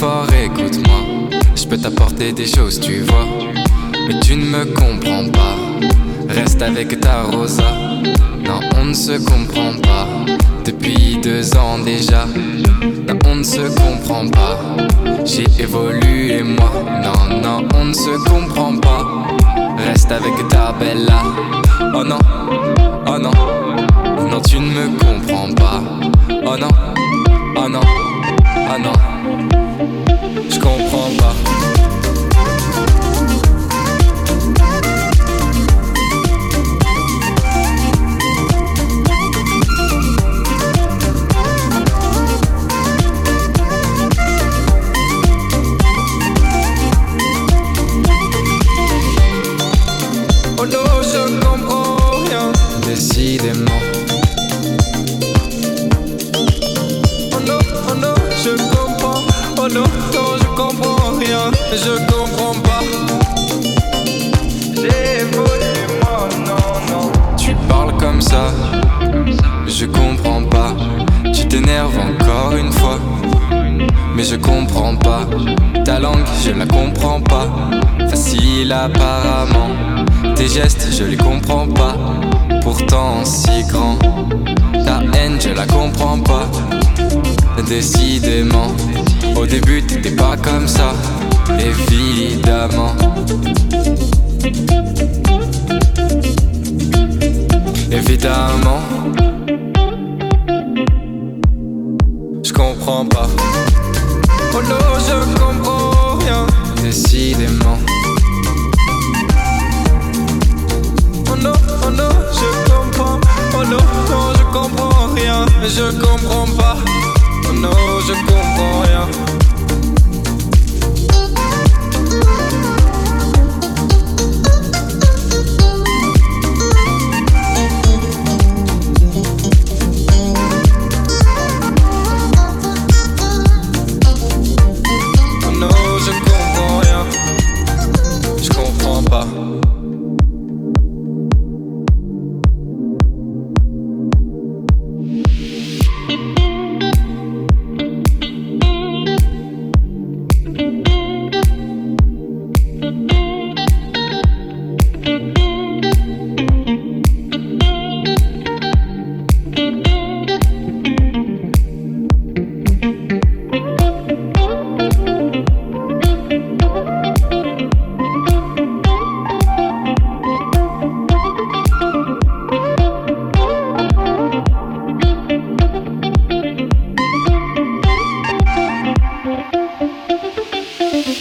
fort, écoute-moi. Je peux t'apporter des choses, tu vois. Mais tu ne me comprends pas. Reste avec ta rosa. Non, on ne se comprend pas. Depuis deux ans déjà. Non, on ne se comprend pas. J'ai évolué moi. Non, non, on ne se comprend pas. Reste avec ta bella. Oh non, oh. Non, apparemment. Tes gestes, je les comprends pas. Pourtant si grand. décidément. Au début, t'étais pas comme ça, évidemment. Évidemment, je comprends pas. Oh non, je comprends rien, décidément. Oh non, oh non, je comprends. Oh non, non, je comprends rien, je comprends pas. knows you're going, yeah.